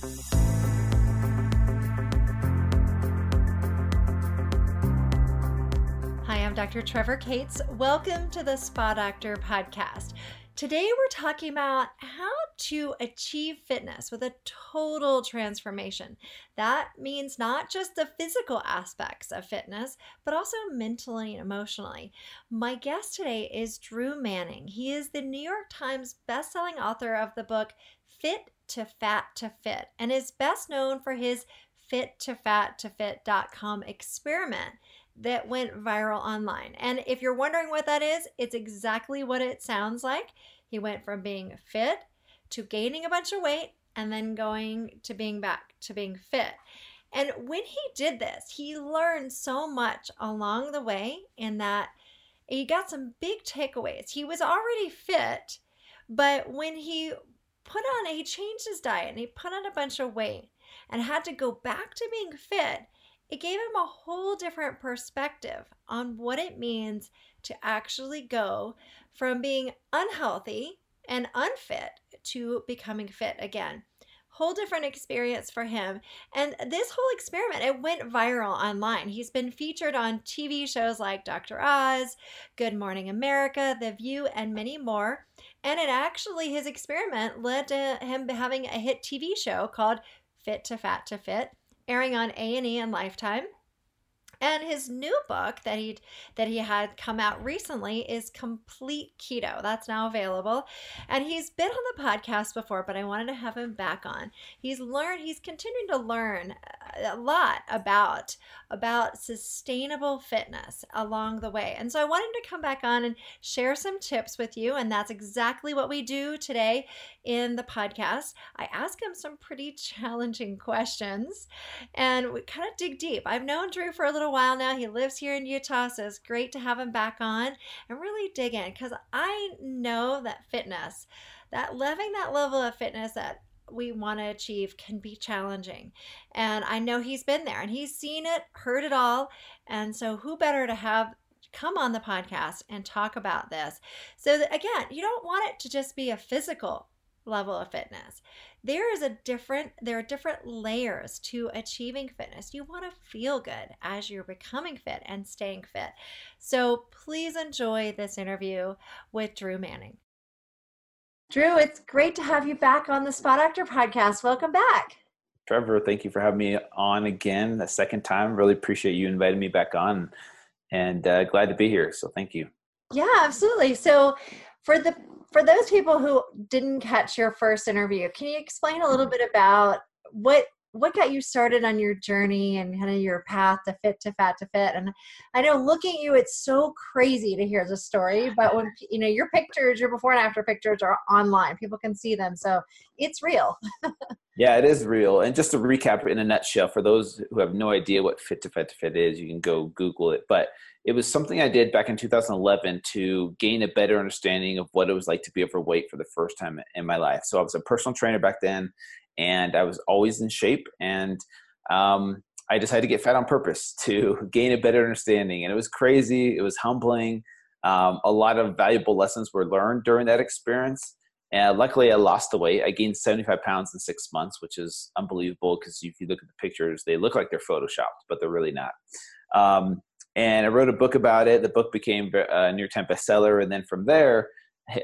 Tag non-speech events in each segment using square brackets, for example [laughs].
Hi, I'm Dr. Trevor Cates. Welcome to the Spa Doctor podcast. Today, we're talking about how to achieve fitness with a total transformation. That means not just the physical aspects of fitness, but also mentally and emotionally. My guest today is Drew Manning. He is the New York Times bestselling author of the book Fit to Fat to Fit and is best known for his fit to fat to fit.com experiment that went viral online. And if you're wondering what that is, it's exactly what it sounds like. He went from being fit to gaining a bunch of weight and then going to being back to being fit. And when he did this, he learned so much along the way in that he got some big takeaways. He was already fit, but when he put on, he changed his diet and he put on a bunch of weight and had to go back to being fit, it gave him a whole different perspective on what it means to actually go from being unhealthy and unfit to becoming fit again. Whole different experience for him. And this whole experiment, it went viral online. He's been featured on TV shows like Dr. Oz, Good Morning America, The View, and many more. And it actually, his experiment led to him having a hit TV show called Fit to Fat to Fit airing on A&E and Lifetime. And his new book that he that he had come out recently is Complete Keto. That's now available. And he's been on the podcast before, but I wanted to have him back on. He's learned he's continuing to learn a lot about about sustainable fitness along the way. And so I wanted to come back on and share some tips with you and that's exactly what we do today in the podcast. I ask him some pretty [laughs] challenging questions and we kind of dig deep. I've known Drew for a little while now. He lives here in Utah, so it's great to have him back on and really dig in because I know that fitness, that loving that level of fitness that we want to achieve can be challenging. And I know he's been there and he's seen it, heard it all. And so, who better to have come on the podcast and talk about this? So, that, again, you don't want it to just be a physical level of fitness. There is a different there are different layers to achieving fitness. You want to feel good as you're becoming fit and staying fit. So please enjoy this interview with Drew Manning. Drew, it's great to have you back on the Spa Doctor podcast. Welcome back. Trevor, thank you for having me on again the second time. Really appreciate you inviting me back on and uh, glad to be here. So thank you. Yeah, absolutely. So for the for those people who didn't catch your first interview, can you explain a little bit about what what got you started on your journey and kind of your path to fit to fat to fit? And i know looking at you it's so crazy to hear the story but when you know your pictures your before and after pictures are online people can see them so it's real. Yeah it is real. And just to recap in a nutshell for those who have no idea what fit to fat to fit is you can go google it but it was something i did back in 2011 to gain a better understanding of what it was like to be overweight for the first time in my life. So i was a personal trainer back then and I was always in shape. And um, I decided to get fat on purpose [laughs] to gain a better understanding. And it was crazy. It was humbling. Um, a lot of valuable lessons were learned during that experience. And luckily, I lost the weight. I gained 75 pounds in six months, which is unbelievable because if you look at the pictures, they look like they're photoshopped, but they're really not. Um, and I wrote a book about it. The book became a New York Times bestseller. And then from there,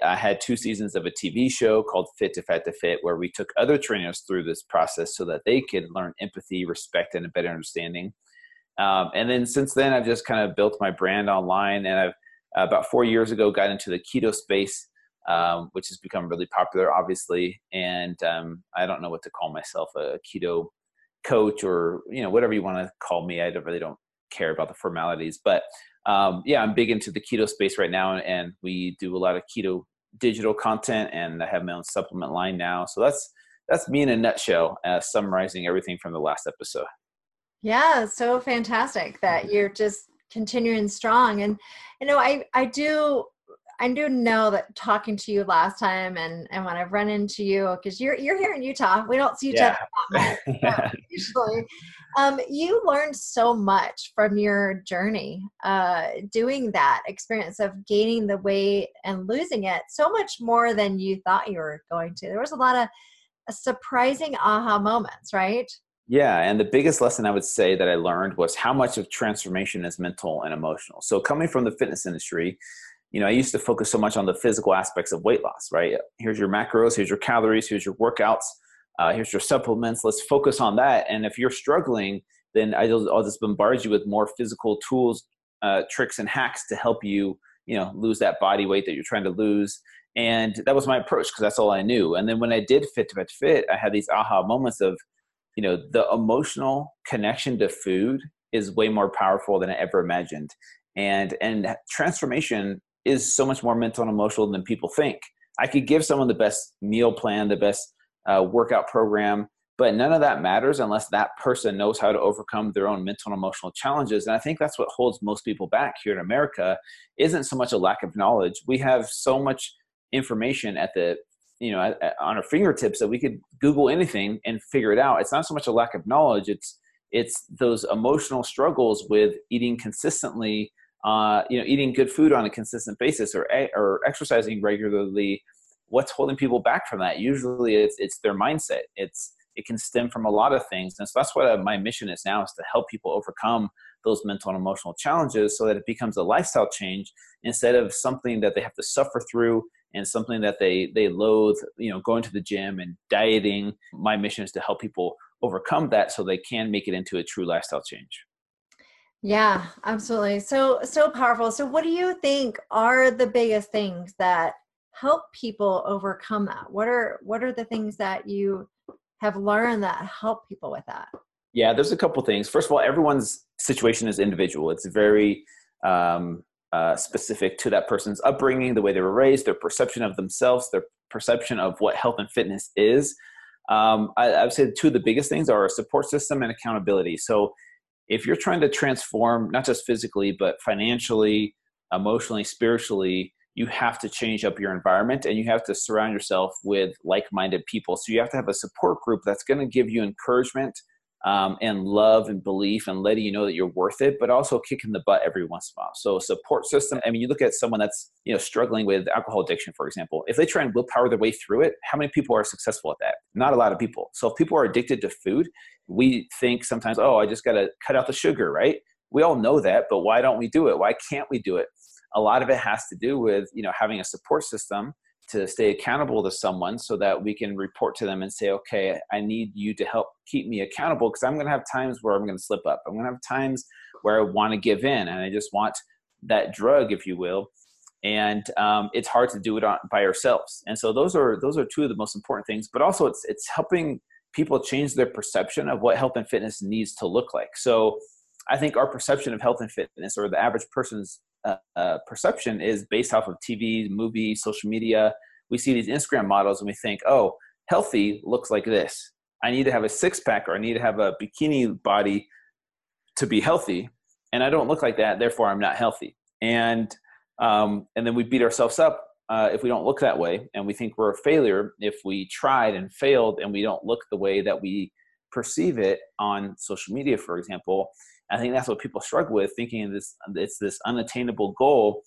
I had two seasons of a TV show called Fit to Fat to Fit, where we took other trainers through this process so that they could learn empathy, respect, and a better understanding. Um, and then since then, I've just kind of built my brand online, and I've about four years ago got into the keto space, um, which has become really popular, obviously. And um, I don't know what to call myself a keto coach or you know whatever you want to call me. I don't, really don't care about the formalities, but um, yeah, I'm big into the keto space right now, and we do a lot of keto digital content, and I have my own supplement line now. So that's that's me in a nutshell, uh, summarizing everything from the last episode. Yeah, so fantastic that you're just continuing strong, and you know, I I do I do know that talking to you last time and, and when I've run into you, because you're you're here in Utah, we don't see each yeah. other much, [laughs] usually. Um, you learned so much from your journey, uh, doing that experience of gaining the weight and losing it, so much more than you thought you were going to. There was a lot of surprising aha moments, right? Yeah, and the biggest lesson I would say that I learned was how much of transformation is mental and emotional. So coming from the fitness industry, you know, I used to focus so much on the physical aspects of weight loss, right? Here's your macros, here's your calories, here's your workouts, uh, here's your supplements. Let's focus on that. And if you're struggling, then I'll, I'll just bombard you with more physical tools, uh, tricks, and hacks to help you, you know, lose that body weight that you're trying to lose. And that was my approach because that's all I knew. And then when I did Fit to Fit Fit, I had these aha moments of, you know, the emotional connection to food is way more powerful than I ever imagined. And and transformation is so much more mental and emotional than people think. I could give someone the best meal plan, the best uh, workout program, but none of that matters unless that person knows how to overcome their own mental and emotional challenges. And I think that's what holds most people back here in America isn't so much a lack of knowledge. We have so much information at the you know at, at, on our fingertips that we could Google anything and figure it out. It's not so much a lack of knowledge. It's it's those emotional struggles with eating consistently uh, you know, eating good food on a consistent basis or or exercising regularly, what's holding people back from that? Usually, it's it's their mindset. It's it can stem from a lot of things, and so that's what uh, my mission is now: is to help people overcome those mental and emotional challenges, so that it becomes a lifestyle change instead of something that they have to suffer through and something that they they loathe. You know, going to the gym and dieting. My mission is to help people overcome that, so they can make it into a true lifestyle change. Yeah, absolutely. So so powerful. So what do you think are the biggest things that help people overcome that? What are what are the things that you have learned that help people with that? Yeah, there's a couple things. First of all, everyone's situation is individual. It's very um, uh, specific to that person's upbringing, the way they were raised, their perception of themselves, their perception of what health and fitness is. Um, I, I would say two of the biggest things are a support system and accountability. So if you're trying to transform not just physically but financially emotionally spiritually you have to change up your environment and you have to surround yourself with like-minded people. So you have to have a support group that's going to give you encouragement um, and love and belief and letting you know that you're worth it, but also kicking the butt every once in a while. So support system. I mean, you look at someone that's you know struggling with alcohol addiction, for example. If they try and willpower their way through it, how many people are successful at that? Not a lot of people. So if people are addicted to food, we think sometimes, oh, I just got to cut out the sugar, right? We all know that, but why don't we do it? Why can't we do it? A lot of it has to do with you know having a support system to stay accountable to someone so that we can report to them and say, okay, I need you to help keep me accountable because I'm going to have times where I'm going to slip up. I'm going to have times where I want to give in and I just want that drug, if you will. And um, it's hard to do it on, by ourselves. And so those are those are two of the most important things. But also, it's it's helping people change their perception of what health and fitness needs to look like. So I think our perception of health and fitness, or the average person's uh, uh, perception is based off of TV, movies, social media. We see these Instagram models and we think, oh, healthy looks like this. I need to have a six pack or I need to have a bikini body to be healthy. And I don't look like that, therefore I'm not healthy. And um, and then we beat ourselves up uh, if we don't look that way, and we think we're a failure if we tried and failed and we don't look the way that we perceive it on social media, for example. I think that's what people struggle with, thinking this it's this unattainable goal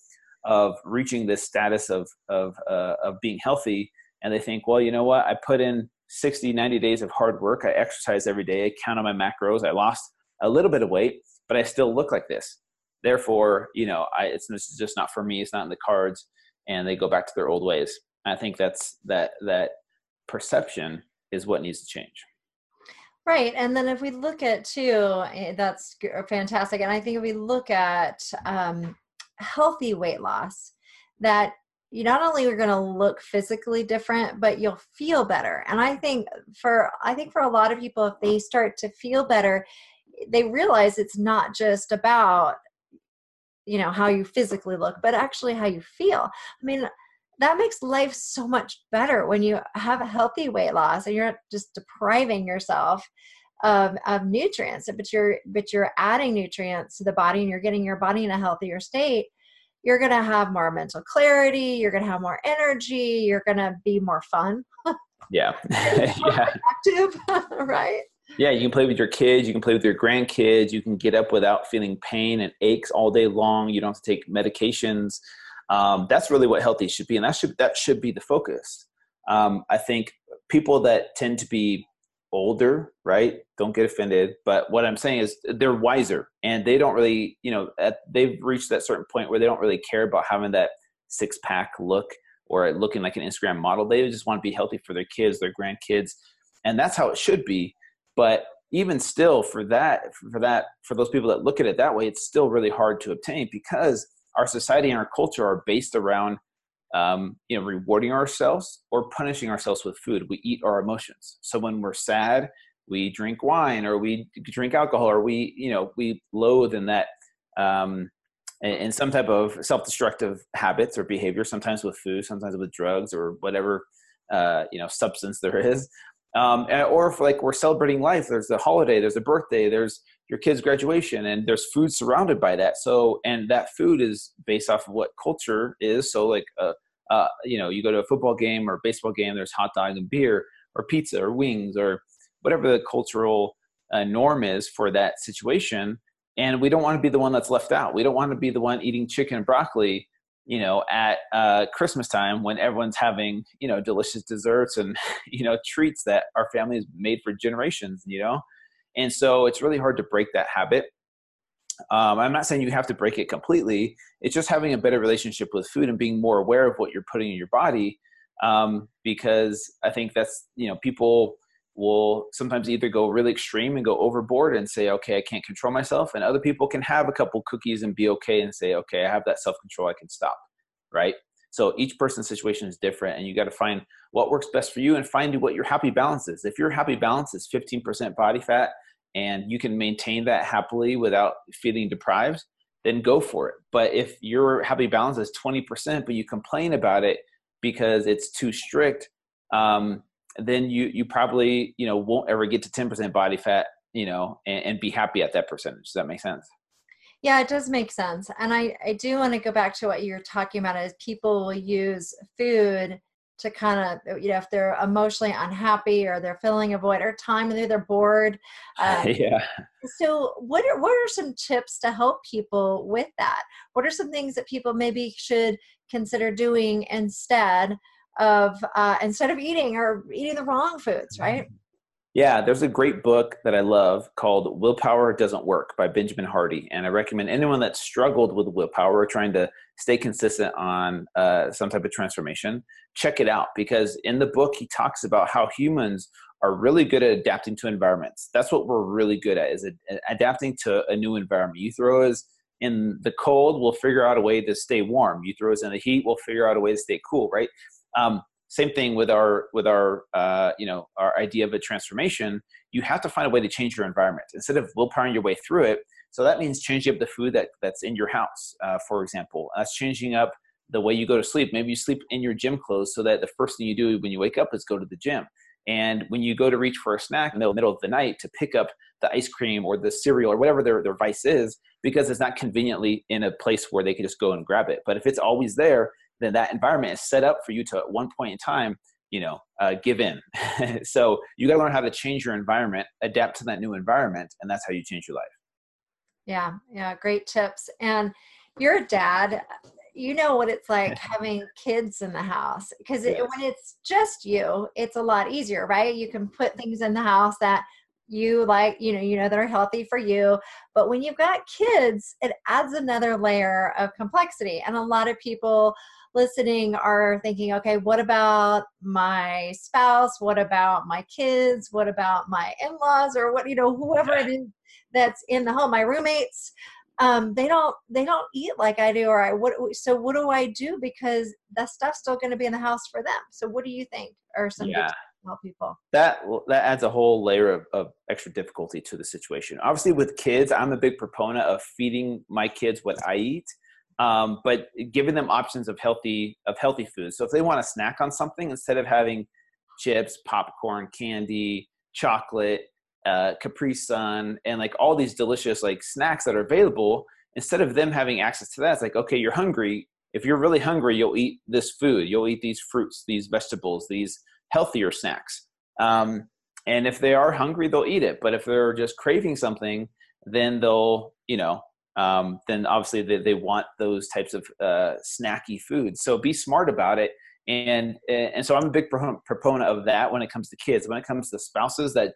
of reaching this status of of uh, of being healthy, and they think, well, you know what? I put in 60, 90 days of hard work. I exercise every day. I count on my macros. I lost a little bit of weight, but I still look like this. Therefore, you know, I, it's, it's just not for me. It's not in the cards, and they go back to their old ways. I think that's that that perception is what needs to change. Right. And then if we look at too, eh, that's uh, fantastic. And I think if we look at um, healthy weight loss, that you not only are going to look physically different, but you'll feel better. And I think for I think for a lot of people, if they start to feel better, they realize it's not just about you know how you physically look, but actually how you feel. I mean, that makes life so much better when you have a healthy weight loss and you're not just depriving yourself of, of nutrients but you're but you're adding nutrients to the body and you're getting your body in a healthier state you're going to have more mental clarity you're going to have more energy you're going to be more fun. Yeah. [laughs] [laughs] Yeah. active [laughs] right? Yeah you can play with your kids you can play with your grandkids you can get up without feeling pain and aches all day long you don't have to take medications um, that's really what healthy should be, and that should that should be the focus. Um, I think people that tend to be older, right? Don't get offended. But what I'm saying is they're wiser and they don't really, you know, at, they've reached that certain point where they don't really care about having that six pack look or looking like an Instagram model. They just want to be healthy for their kids, their grandkids. And that's how it should be. But even still for that, for that, for those people that look at it that way, it's still really hard to obtain because our society and our culture are based around um, you know, rewarding ourselves or punishing ourselves with food. We eat our emotions. So when we're sad, we drink wine or we drink alcohol or we, you know, we loathe in that, um, in some type of self-destructive habits or behavior, sometimes with food, sometimes with drugs or whatever, uh, you know, substance there is. Um, or if like we're celebrating life, there's a holiday, there's a birthday, there's your kid's graduation, and there's food surrounded by that. So, and that food is based off of what culture is. So, like, uh, uh, you know, you go to a football game or baseball game, there's hot dog and beer, or pizza or wings, or whatever the cultural uh, norm is for that situation. And we don't want to be the one that's left out. We don't want to be the one eating chicken and broccoli you know at uh, christmas time when everyone's having you know delicious desserts and [laughs] you know treats that our family has made for generations you know? And so it's really hard to break that habit. Um, i'm not saying you have to break it completely. It's just having a better relationship with food and being more aware of what you're putting in your body um, because i think that's you know people will sometimes either go really extreme and go overboard and say, okay, I can't control myself. And other people can have a couple cookies and be okay and say, okay, I have that self control, I can stop. Right. So each person's situation is different, and you got to find what works best for you and find what your happy balance is. If your happy balance is 15% body fat and you can maintain that happily without feeling deprived, then go for it. But if your happy balance is 20%, but you complain about it because it's too strict, um, then you you probably you know won't ever get to 10% body fat you know and, and be happy at that percentage. Does that make sense? Yeah it does make sense. And i i do want to go back to what you're talking about is people will use food to kind of you know if they're emotionally unhappy or they're filling a void or time and they're bored um, [laughs] yeah. so what are what are some tips to help people with that? What are some things that people maybe should consider doing instead of uh, instead of eating or eating the wrong foods, right? Yeah, there's a great book that I love called Willpower Doesn't Work by Benjamin Hardy. And I recommend anyone that's struggled with willpower, trying to stay consistent on uh, some type of transformation, check it out because in the book, he talks about how humans are really good at adapting to environments. That's what we're really good at is adapting to a new environment. You throw us in the cold, we'll figure out a way to stay warm. You throw us in the heat, we'll figure out a way to stay cool, right? Um, same thing with our with our uh, you know our idea of a transformation. You have to find a way to change your environment instead of willpowering your way through it. So that means changing up the food that that's in your house, uh, for example. That's changing up the way you go to sleep. Maybe you sleep in your gym clothes so that the first thing you do when you wake up is go to the gym. And when you go to reach for a snack in the middle of the night to pick up the ice cream or the cereal or whatever their, their vice is, because it's not conveniently in a place where they can just go and grab it. But if it's always there, then that environment is set up for you to at one point in time you know uh, give in. [laughs] So you got to learn how to change your environment adapt to that new environment and that's how you change your life. Yeah yeah great tips. And you're a dad you know what it's like [laughs] having kids in the house because it, when it's just you it's a lot easier right? You can put things in the house that you like you know you know that are healthy for you but when you've got kids it adds another layer of complexity and a lot of people listening are thinking, okay, what about my spouse? What about my kids? What about my in laws or what, you know, whoever it is that's in the home, my roommates? Um, they don't they don't eat like I do or I what so what do I do because that stuff's still going to be in the house for them so what do you think or some yeah. Help people that that adds a whole layer of, of extra difficulty to the situation obviously with kids I'm a big proponent of feeding my kids what I eat um, but giving them options of healthy of healthy foods. So if they want to snack on something, instead of having chips, popcorn, candy, chocolate, uh, Capri Sun, and like all these delicious like snacks that are available, instead of them having access to that, it's like okay, you're hungry. If you're really hungry, you'll eat this food. You'll eat these fruits, these vegetables, these healthier snacks. Um, and if they are hungry, they'll eat it. But if they're just craving something, then they'll you know um, then obviously they, they want those types of uh, snacky foods. So be smart about it and and so i'm a big proponent of that when it comes to kids when it comes to spouses that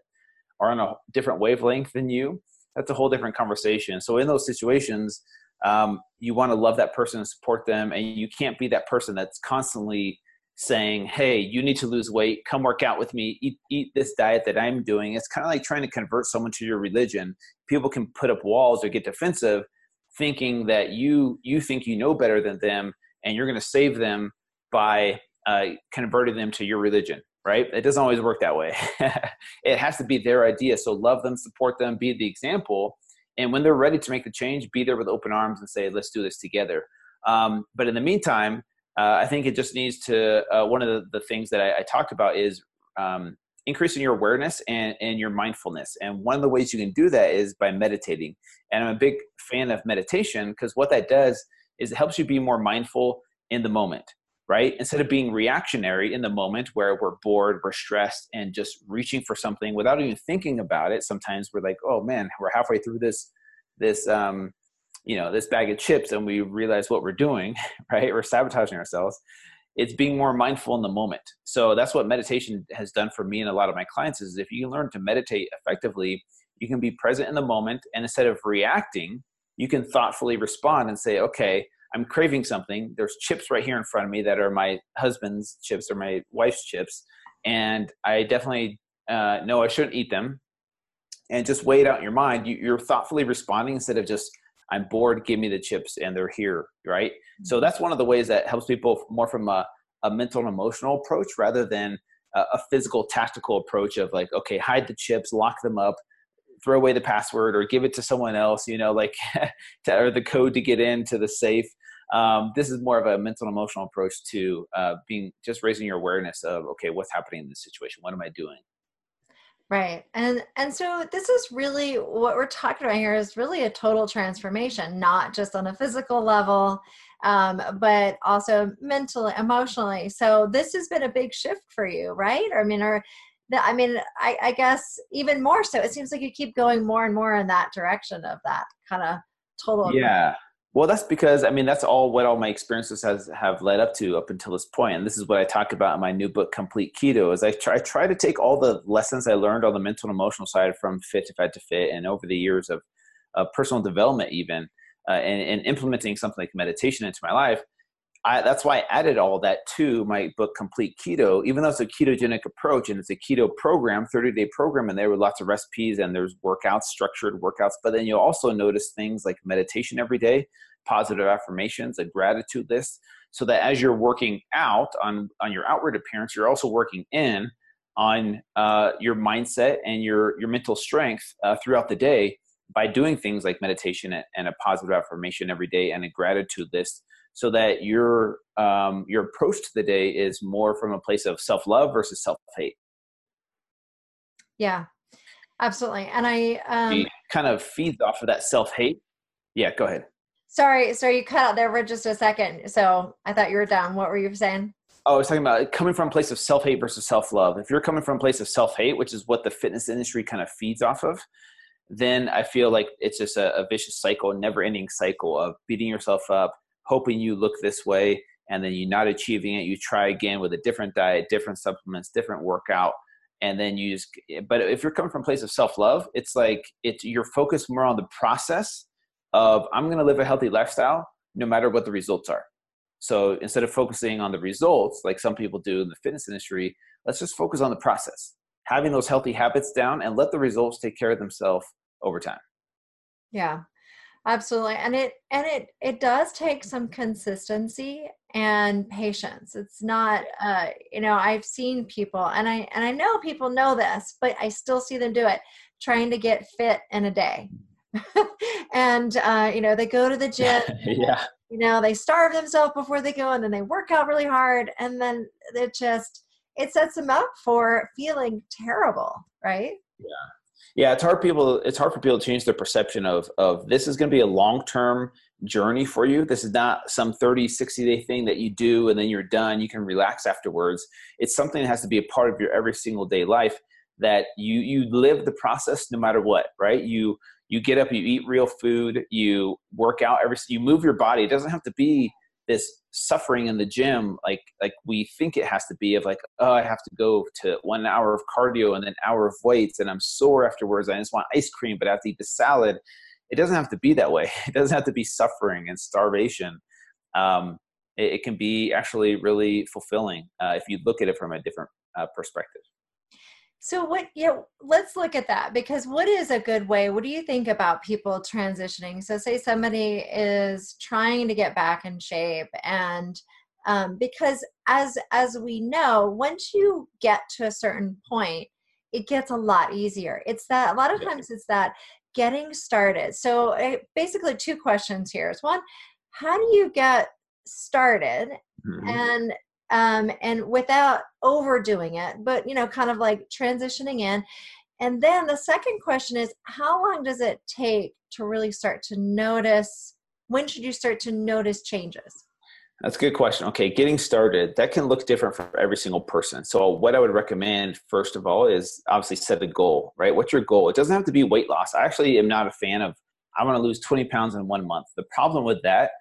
are on a different wavelength than you that's a whole different conversation so in those situations um, you want to love that person and support them and you can't be that person that's constantly saying hey you need to lose weight. Come work out with me. Eat, eat this diet that i'm doing. It's kind of like trying to convert someone to your religion. People can put up walls or get defensive thinking that you you think you know better than them and you're going to save them by uh, converting them to your religion right? It doesn't always work that way. [laughs] It has to be their idea. So love them support them be the example. And when they're ready to make the change be there with open arms and say let's do this together. Um, but in the meantime uh, i think it just needs to uh, one of the, the things that I, I talked about is um, increasing your awareness and, and your mindfulness and one of the ways you can do that is by meditating and i'm a big fan of meditation because what that does is it helps you be more mindful in the moment right? Instead of being reactionary in the moment where we're bored, we're stressed, and just reaching for something without even thinking about it. Sometimes we're like, oh man, we're halfway through this, this, um, you know, this bag of chips, and we realize what we're doing, [laughs] right? We're sabotaging ourselves. It's being more mindful in the moment. So that's what meditation has done for me and a lot of my clients. Is if you learn to meditate effectively, you can be present in the moment, and instead of reacting, you can thoughtfully respond and say, okay I'm craving something. There's chips right here in front of me that are my husband's chips or my wife's chips, and I definitely uh, know I shouldn't eat them. And just weigh it out in your mind. You, you're thoughtfully responding instead of just I'm bored. Give me the chips, and they're here, right? Mm-hmm. So that's one of the ways that helps people more from a, a mental and emotional approach rather than a, a physical tactical approach of like, okay, hide the chips, lock them up, throw away the password or give it to someone else you know like [laughs] to, or the code to get into the safe um, this is more of a mental and emotional approach to uh, being just raising your awareness of okay what's happening in this situation what am i doing right and and so this is really what we're talking about here is really a total transformation not just on a physical level um, but also mentally emotionally so this has been a big shift for you right i mean or I mean, I, I guess even more so. It seems like you keep going more and more in that direction of that kind of total. Yeah, well, that's because I mean that's all what all my experiences has have led up to up until this point, and this is what I talk about in my new book, Complete Keto. Is I try I try to take all the lessons I learned on the mental and emotional side from Fit to Fat to Fit, and over the years of, personal development, even uh, and, and implementing something like meditation into my life, I, that's why I added all that to my book, Complete Keto. Even though it's a ketogenic approach and it's a keto program, 30 day program, and there with lots of recipes and there's workouts, structured workouts. But then you'll also notice things like meditation every day, positive affirmations, a gratitude list, so that as you're working out on on your outward appearance, you're also working in on uh, your mindset and your your mental strength uh, throughout the day by doing things like meditation and a positive affirmation every day and a gratitude list so that your um, your approach to the day is more from a place of self love versus self hate. Yeah, absolutely. And I um, kind of feeds off of that self hate. Yeah, go ahead. Sorry, sorry, you cut out there for just a second. So I thought you were done. What were you saying? Oh, I was talking about coming from a place of self hate versus self love. If you're coming from a place of self hate, which is what the fitness industry kind of feeds off of, then I feel like it's just a, a vicious cycle, never ending cycle of beating yourself up, hoping you look this way and then you're not achieving it you try again with a different diet different supplements different workout and then you just but if you're coming from a place of self-love it's like it's you're focused more on the process of i'm going to live a healthy lifestyle no matter what the results are. So instead of focusing on the results like some people do in the fitness industry let's just focus on the process having those healthy habits down and let the results take care of themselves over time. Yeah absolutely and it and it it does take some consistency and patience. It's not uh you know i've seen people and i and i know people know this but i still see them do it trying to get fit in a day. [laughs] And uh you know they go to the [laughs] gym yeah. you know they starve themselves before they go and then they work out really hard and then it just it sets them up for feeling terrible right? Yeah yeah it's hard people it's hard for people to change their perception of of this is going to be a long term journey for you. This is not some 30 60 day thing that you do and then you're done. You can relax afterwards. It's something that has to be a part of your every single day life that you you live the process no matter what right? You you get up you eat real food you work out every you move your body. It doesn't have to be this suffering in the gym like like we think it has to be of like oh i have to go to one hour of cardio and then hour of weights and i'm sore afterwards i just want ice cream but i have to eat the salad. It doesn't have to be that way. [laughs] It doesn't have to be suffering and starvation. Um, it, it, can be actually really fulfilling uh, if you look at it from a different uh, perspective so what yeah, let's look at that because what is a good way? What do you think about people transitioning? So say somebody is trying to get back in shape and um, because as as we know, once you get to a certain point, it gets a lot easier. It's that a lot of times it's that getting started. So eh, basically two questions here. Is one, how do you get started? Mm-hmm. And um, and without overdoing it, but you know, kind of like transitioning in. And then the second question is how long does it take to really start to notice? When should you start to notice changes? That's a good question. Okay, getting started, that can look different for every single person. So, what I would recommend, first of all, is obviously set a goal, right? What's your goal? It doesn't have to be weight loss. I actually am not a fan of, I want to lose 20 pounds in one month. The problem with that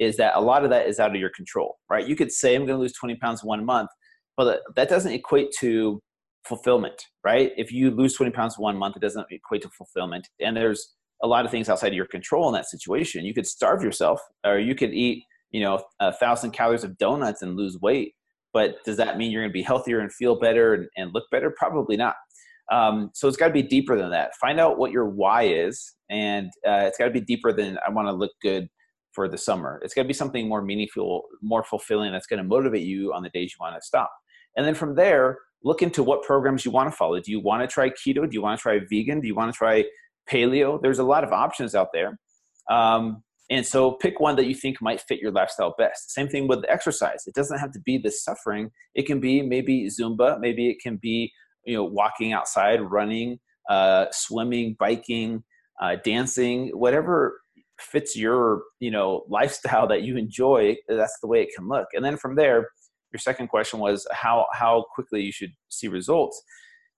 is that a lot of that is out of your control, right? You could say, I'm going to lose 20 pounds in one month, but that doesn't equate to fulfillment, right? If you lose 20 pounds in one month, it doesn't equate to fulfillment. And there's a lot of things outside of your control in that situation. You could starve yourself, or you could eat, you know, a thousand calories of donuts and lose weight. But does that mean you're going to be healthier and feel better and, and look better? Probably not. Um, so it's got to be deeper than that. Find out what your why is, and uh, it's got to be deeper than I want to look good for the summer. It's going to be something more meaningful, more fulfilling that's going to motivate you on the days you want to stop. And then from there, look into what programs you want to follow. Do you want to try keto? Do you want to try vegan? Do you want to try paleo? There's a lot of options out there. Um, and so pick one that you think might fit your lifestyle best. Same thing with exercise. It doesn't have to be the suffering. It can be maybe Zumba. Maybe it can be, you know, walking outside, running, uh, swimming, biking, uh, dancing, whatever fits your you know [laughs] lifestyle that you enjoy that's the way it can look. And then from there your second question was how how quickly you should see results.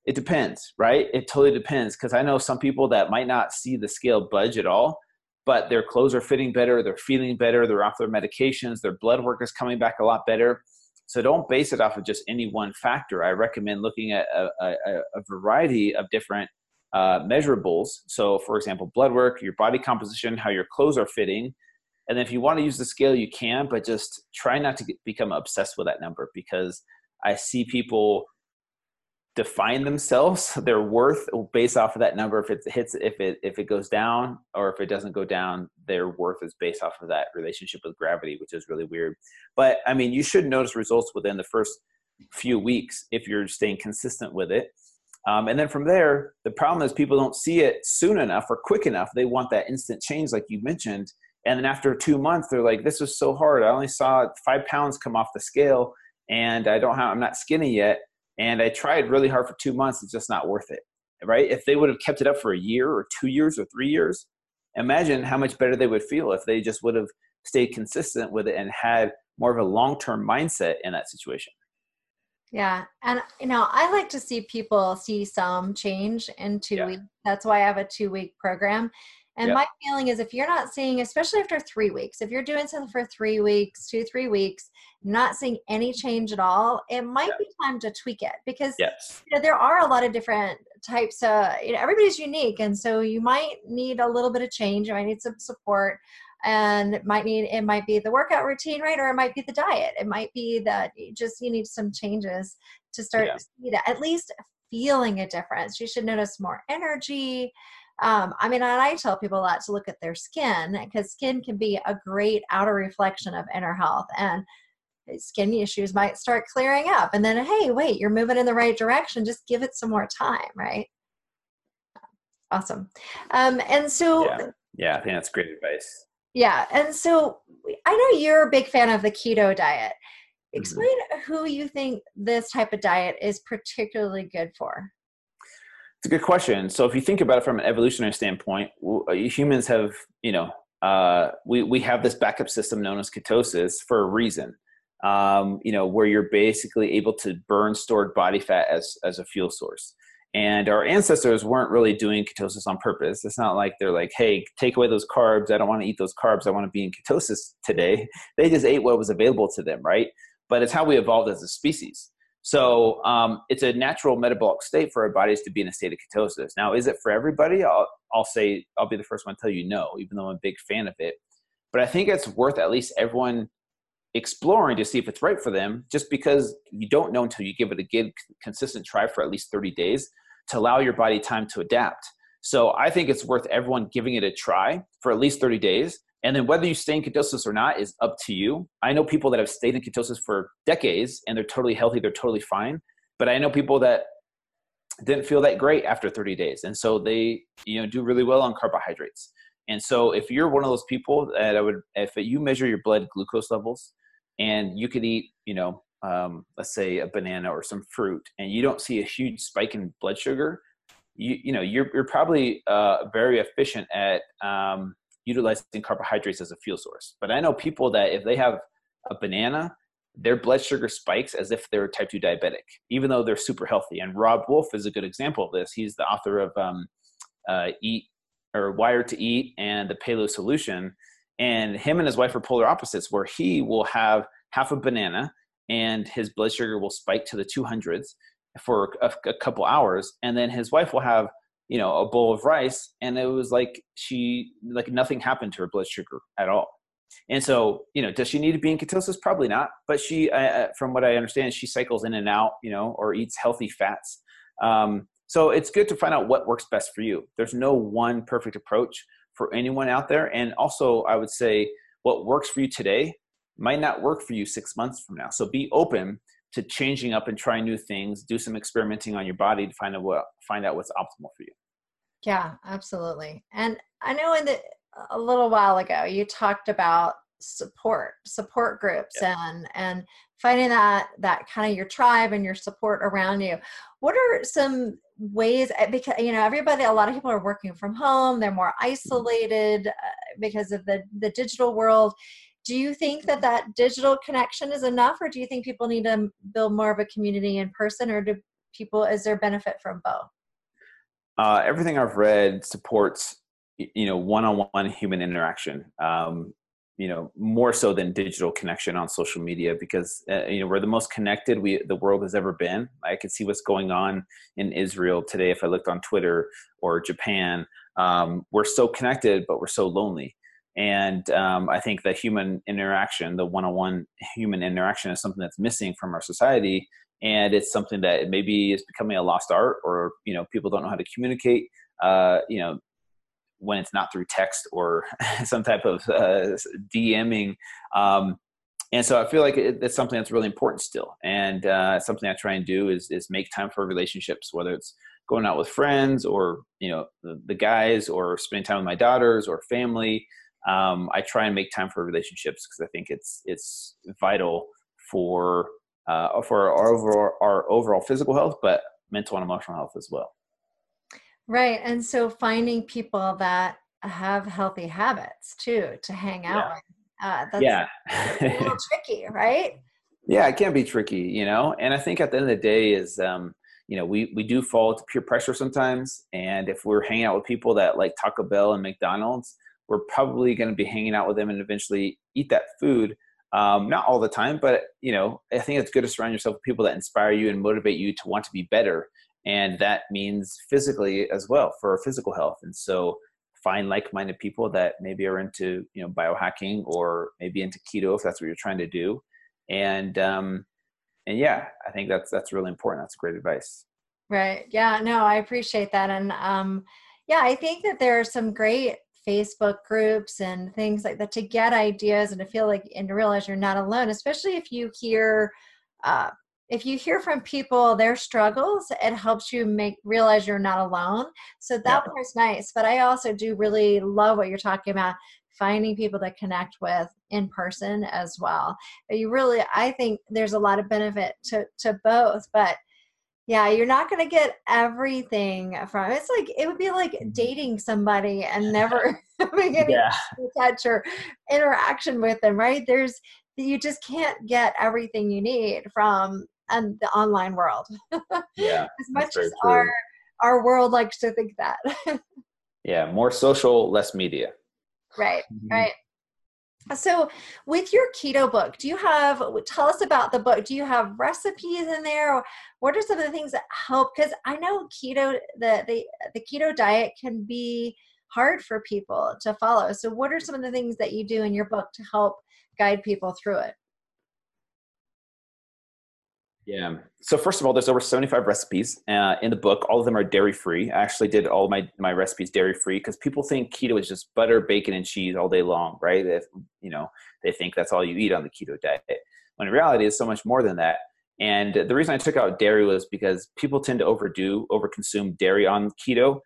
It depends right? It totally depends because i know some people that might not see the scale budge at all but their clothes are fitting better they're feeling better they're off their medications their blood work is coming back a lot better. So don't base it off of just any one factor. I recommend looking at a, a, a variety of different uh, measurables. So, for example, blood work, your body composition, how your clothes are fitting. And if you want to use the scale, you can, but just try not to get, become obsessed with that number because I see people define themselves [laughs] their worth based off of that number if it hits if it if it goes down or if it doesn't go down their worth is based off of that relationship with gravity which is really weird but i mean you should notice results within the first few weeks if you're staying consistent with it um, and then from there, the problem is people don't see it soon enough or quick enough. They want that instant change, like you mentioned. And then after two months, they're like, "This was so hard. I only saw five pounds come off the scale, and I don't have. I'm not skinny yet. And I tried really hard for two months. It's just not worth it, right? If they would have kept it up for a year or two years or three years, imagine how much better they would feel if they just would have stayed consistent with it and had more of a long-term mindset in that situation. Yeah. And, you know, I like to see people see some change in two yeah. weeks. That's why I have a two week program. And yep. my feeling is if you're not seeing, especially after three weeks, if you're doing something for three weeks, two, three weeks, not seeing any change at all, it might be time to tweak it because yes. you know, there are a lot of different types of, you know, everybody's unique. And so you might need a little bit of change. You might need some support and it might need it might be the workout routine right or it might be the diet it might be that you just you need some changes to start yeah. to see that at least feeling a difference you should notice more energy um, I mean, I tell people a lot to look at their skin because skin can be a great outer reflection of inner health. And skin issues might start clearing up. And then, hey, wait, you're moving in the right direction. Just give it some more time, right? Awesome. Um, and so, yeah. yeah, I think that's great advice. Yeah. And so I know you're a big fan of the keto diet. Mm-hmm. Explain mm-hmm. who you think this type of diet is particularly good for. It's a good question. So if you think about it from an evolutionary standpoint, uh, humans have, you know, uh, we, we have this backup system known as ketosis for a reason. Um, you know, where you're basically able to burn stored body fat as, as a fuel source. And our ancestors weren't really doing ketosis on purpose. It's not like they're like, hey, take away those carbs. I don't want to eat those carbs. I want to be in ketosis today. [laughs] They just ate what was available to them, right? But it's how we evolved as a species. So um, it's a natural metabolic state for our bodies to be in a state of ketosis. Now, is it for everybody? I'll, I'll say, I'll be the first one to tell you no, even though I'm a big fan of it. But I think it's worth at least everyone exploring to see if it's right for them just because you don't know until you give it a good consistent try for at least 30 days to allow your body time to adapt. So i think it's worth everyone giving it a try for at least 30 days. And then whether you stay in ketosis or not is up to you. I know people that have stayed in ketosis for decades and they're totally healthy they're totally fine. But i know people that didn't feel that great after 30 days. And so they you know do really well on carbohydrates. And so if you're one of those people that i would if you measure your blood glucose levels and you could eat you know um, let's say a banana or some fruit and you don't see a huge spike in blood sugar you you know you're, you're probably uh, very efficient at um, utilizing carbohydrates as a fuel source. But i know people that if they have a banana their blood sugar spikes as if they're type 2 diabetic even though they're super healthy. And Robb Wolf is a good example of this. He's the author of um, uh, eat or wired to eat and the paleo solution. And him and his wife are polar opposites where he will have half a banana and his blood sugar will spike to the 200s for a, a, couple hours and then his wife will have you know a bowl of rice and it was like she like nothing happened to her blood sugar at all. And so you know does she need to be in ketosis? Probably not but she uh, from what i understand she cycles in and out you know or eats healthy fats. Um, so it's good to find out what works best for you. There's no one perfect approach for anyone out there. And also, I would say what works for you today might not work for you six months from now. So be open to changing up and trying new things. Do some experimenting on your body to find out what find out what's optimal for you. Yeah, absolutely. And I know in the a little while ago you talked about support support groups yeah. and and finding that that kind of your tribe and your support around you what are some ways eh, because you know everybody a lot of people are working from home they're more mm-hmm. isolated uh, because of the the digital world do you think that that digital connection is enough or do you think people need to build more of a community in person or do people is there benefit from both? Uh, everything i've read supports you know one-on-one human interaction um, you know more so than digital connection on social media because uh, you know we're the most connected we the world has ever been. I can see what's going on in israel today if i looked on twitter or japan. Um, we're so connected but we're so lonely and um, i think the human interaction the one-on-one human interaction is something that's missing from our society and it's something that maybe is becoming a lost art or you know people don't know how to communicate uh, you know when it's not through text or [laughs] some type of uh, DMing. Um, and so I feel like it, it's something that's really important still. And uh, something I try and do is, is make time for relationships, whether it's going out with friends or, you know, the, the guys or spending time with my daughters or family. Um, I try and make time for relationships because I think it's, it's vital for, uh, for our overall, our overall physical health, but mental and emotional health as well. Right. And so finding people that have healthy habits too to hang out yeah. with. Uh, that's yeah. a little [laughs] tricky, right? Yeah, it can be tricky, you know. And I think at the end of the day is um, you know, we we do fall to peer pressure sometimes. And if we're hanging out with people that like Taco Bell and McDonald's, we're probably going to be hanging out with them and eventually eat that food. Um, not all the time, but you know, I think it's good to surround yourself with people that inspire you and motivate you to want to be better and that means physically as well for physical health and so find like-minded people that maybe are into you know biohacking or maybe into keto if that's what you're trying to do and um and yeah i think that's that's really important that's great advice right yeah no i appreciate that and um yeah i think that there are some great facebook groups and things like that to get ideas and to feel like and to realize you're not alone especially if you hear uh, if you hear from people their struggles it helps you make realize you're not alone so that yeah. part's nice but i also do really love what you're talking about finding people to connect with in person as well but you really i think there's a lot of benefit to to both but yeah you're not going to get everything from it's like it would be like dating somebody and never [laughs] [laughs] having any yeah. touch or interaction with them right there's you just can't get everything you need from and the online world. [laughs] Yeah. as much as true. our our world likes to think that. yeah, more social, less media. Right, mm-hmm. right. So, with your keto book, do you have, tell us about the book. Do you have recipes in there? What are some of the things that help? Because I know keto, the, the, the keto diet can be hard for people to follow. So, what are some of the things that you do in your book to help guide people through it? Yeah. So first of all, there's over 75 recipes uh, in the book. All of them are dairy free. I actually did all my my recipes dairy free because people think keto is just butter, bacon, and cheese all day long, right? If, you know, they think that's all you eat on the keto diet. When in reality, it's so much more than that. And the reason I took out dairy was because people tend to overdo, overconsume dairy on keto,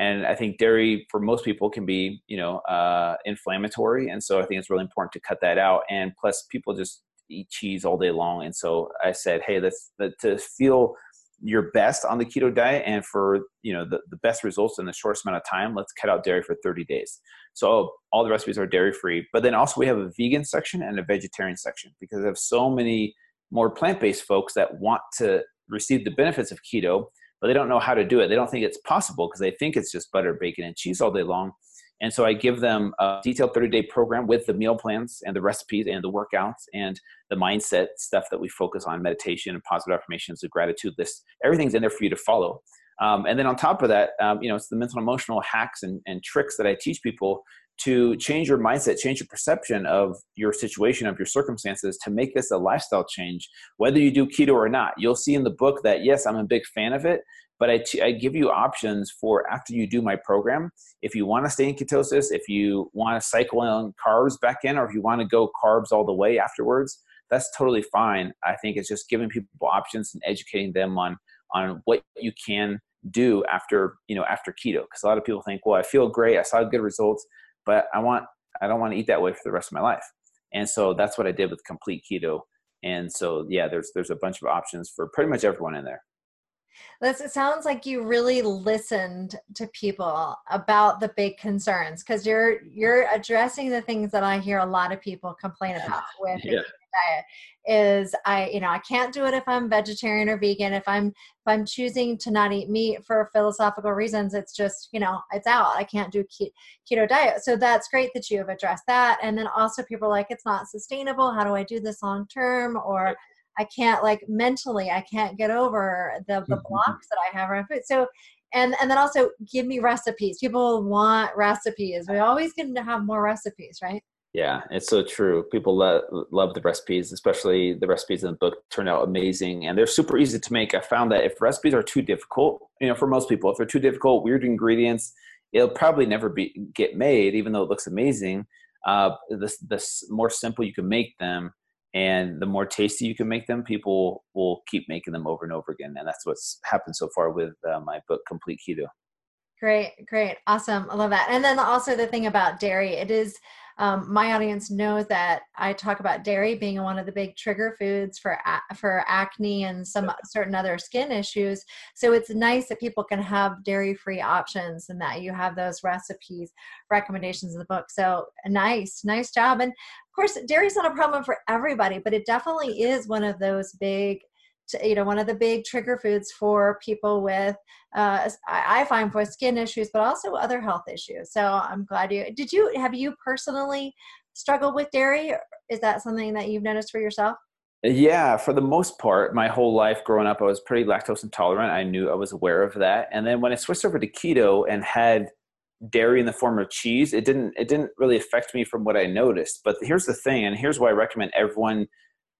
and I think dairy for most people can be, you know, uh, inflammatory. And so I think it's really important to cut that out. And plus, people just eat cheese all day long. And so I said, hey, let's to feel your best on the keto diet and for you know the, the best results in the shortest amount of time let's cut out dairy for 30 days. So all the recipes are dairy free but then also we have a vegan section and a vegetarian section because I have so many more plant-based folks that want to receive the benefits of keto but they don't know how to do it. They don't think it's possible because they think it's just butter bacon and cheese all day long and so I give them a detailed 30 day program with the meal plans and the recipes and the workouts and the mindset stuff that we focus on meditation and positive affirmations, the gratitude list. Everything's in there for you to follow. Um, and then on top of that, um, you know, it's the mental emotional hacks and, and tricks that I teach people to change your mindset, change your perception of your situation, of your circumstances, to make this a lifestyle change, whether you do keto or not. You'll see in the book that, yes, I'm a big fan of it, but I, t- I give you options for after you do my program. If you want to stay in ketosis, if you want to cycle on carbs back in, or if you want to go carbs all the way afterwards, that's totally fine. I think it's just giving people options and educating them on on what you can do after you know after keto. Because a lot of people think, well, I feel great, I saw good results, but I want I don't want to eat that way for the rest of my life. And so that's what I did with complete keto. And so yeah, there's there's a bunch of options for pretty much everyone in there. This it sounds like you really listened to people about the big concerns because you're you're addressing the things that I hear a lot of people complain about [laughs] with yeah. Diet is I you know I can't do it if I'm vegetarian or vegan if I'm if I'm choosing to not eat meat for philosophical reasons it's just you know it's out I can't do keto diet so that's great that you have addressed that and then also people are like it's not sustainable how do I do this long term or I can't like mentally I can't get over the the mm-hmm. blocks that I have around food. So and and then also give me recipes. People want recipes. We always can have more recipes, right? Yeah, it's so true. People love love the recipes, especially the recipes in the book turn out amazing and they're super easy to make. I found that if recipes are too difficult, you know, for most people, if they're too difficult, weird ingredients, it'll probably never be get made, even though it looks amazing. Uh, the the more simple you can make them, and the more tasty you can make them people will keep making them over and over again and that's what's happened so far with uh, my book complete keto great great awesome i love that and then also the thing about dairy it is um, my audience knows that I talk about dairy being one of the big trigger foods for for acne and some certain other skin issues. So it's nice that people can have dairy free options and that you have those recipes recommendations in the book. So nice, nice job. And of course, dairy is not a problem for everybody, but it definitely is one of those big you know one of the big trigger foods for people with uh, I find for skin issues, but also other health issues. So I'm glad you did. You have you personally struggled with dairy? Is that something that you've noticed for yourself? Yeah, for the most part, my whole life growing up, I was pretty lactose intolerant. I knew I was aware of that, and then when I switched over to keto and had dairy in the form of cheese, it didn't it didn't really affect me from what I noticed. But here's the thing, and here's why I recommend everyone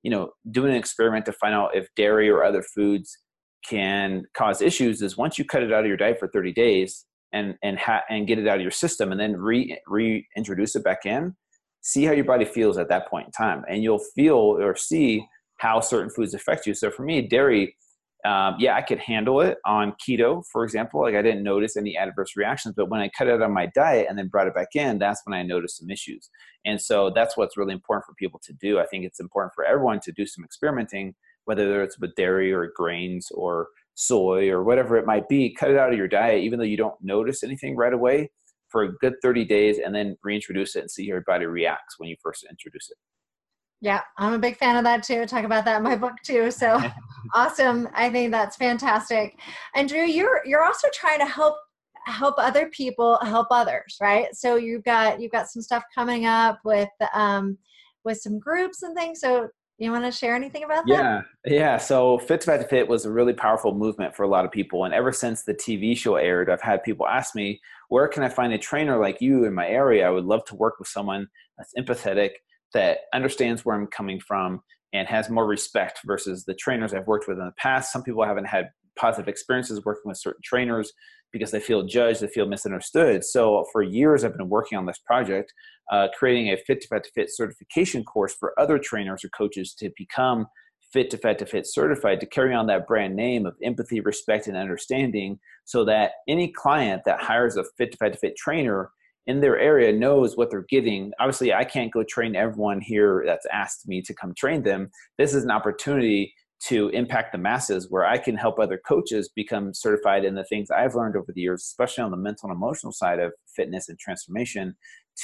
you know doing an experiment to find out if dairy or other foods can cause issues is once you cut it out of your diet for 30 days and and ha- and get it out of your system and then re reintroduce it back in see how your body feels at that point in time. And you'll feel or see how certain foods affect you. So for me dairy um, yeah, I could handle it on keto, for example. Like I didn't notice any adverse reactions, but when I cut it on my diet and then brought it back in, that's when I noticed some issues. And so that's what's really important for people to do. I think it's important for everyone to do some experimenting, whether it's with dairy or grains or soy or whatever it might be. Cut it out of your diet, even though you don't notice anything right away, for a good 30 days, and then reintroduce it and see how your body reacts when you first introduce it. Yeah, I'm a big fan of that too. Talk about that in my book too. So [laughs] awesome. I think that's fantastic. And Drew, you're you're also trying to help help other people help others, right? So you've got you've got some stuff coming up with um with some groups and things. So you want to share anything about that? Yeah, yeah. So Fit to Fat Fit was a really powerful movement for a lot of people, and ever since the TV show aired, I've had people ask me, "Where can I find a trainer like you in my area? I would love to work with someone that's empathetic, that understands where I'm coming from, and has more respect versus the trainers I've worked with in the past. Some people haven't had positive experiences working with certain trainers because they feel judged, they feel misunderstood. So for years, I've been working on this project, uh, creating a Fit to Fat to Fit certification course for other trainers or coaches to become Fit to Fat to Fit certified to carry on that brand name of empathy, respect, and understanding, so that any client that hires a Fit to Fat to Fit trainer in their area knows what they're getting. Obviously, I can't go train everyone here that's asked me to come train them. This is an opportunity to impact the masses where I can help other coaches become certified in the things I've learned over the years, especially on the mental and emotional side of fitness and transformation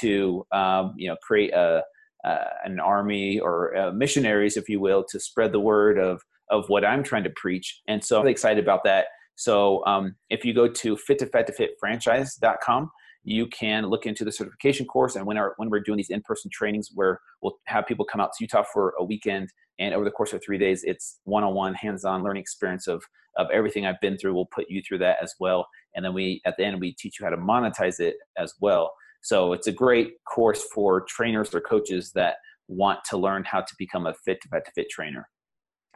to, um, you know, create a, uh, an army or uh, missionaries, if you will, to spread the word of, of what I'm trying to preach. And so I'm really excited about that. So um, if you go to fit to fat to fit franchise.com, you can look into the certification course. And when, our, when we're doing these in-person trainings where we'll have people come out to Utah for a weekend and over the course of three days, it's one-on-one hands-on learning experience of, of everything I've been through. We'll put you through that as well. And then we, at the end, we teach you how to monetize it as well. So it's a great course for trainers or coaches that want to learn how to become a fit to fit, to fit trainer.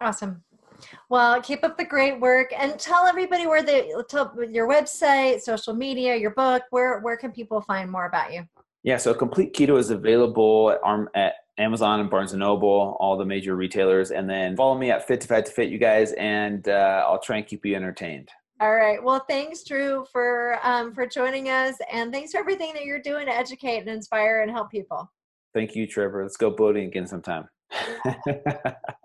Awesome. Well, keep up the great work and tell everybody where they tell your website, social media, your book. Where where can people find more about you? Yeah, so Complete Keto is available at, Arm, at Amazon and Barnes and Noble, all the major retailers, and then follow me at Fit to Fat to Fit, you guys, and uh, I'll try and keep you entertained. All right. Well, thanks, Drew, for um, for joining us, and thanks for everything that you're doing to educate and inspire and help people. Thank you, Trevor. Let's go boating again sometime. [laughs]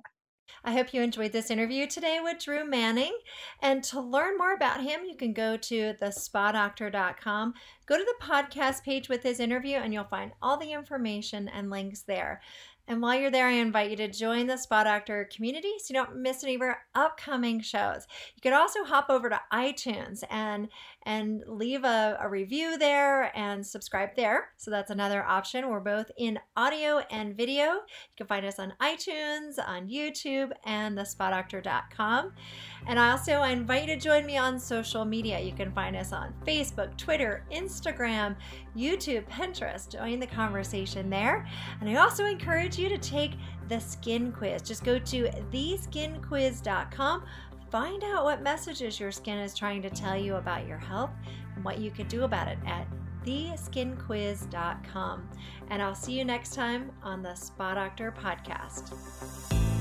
I hope you enjoyed this interview today with Drew Manning. And to learn more about him, you can go to thespadoctor.com. Go to the podcast page with his interview, and you'll find all the information and links there. And while you're there, I invite you to join the Spa Doctor community so you don't miss any of our upcoming shows. You could also hop over to iTunes and and leave a, a review there and subscribe there. So that's another option. We're both in audio and video. You can find us on iTunes, on YouTube, and thespadoctor.com. And I also I invite you to join me on social media. You can find us on Facebook, Twitter, Instagram, YouTube, Pinterest. Join the conversation there. And I also encourage you to take the skin quiz. Just go to theskinquiz.com. Find out what messages your skin is trying to tell you about your health and what you can do about it at theskinquiz.com. And I'll see you next time on the Spa Doctor podcast.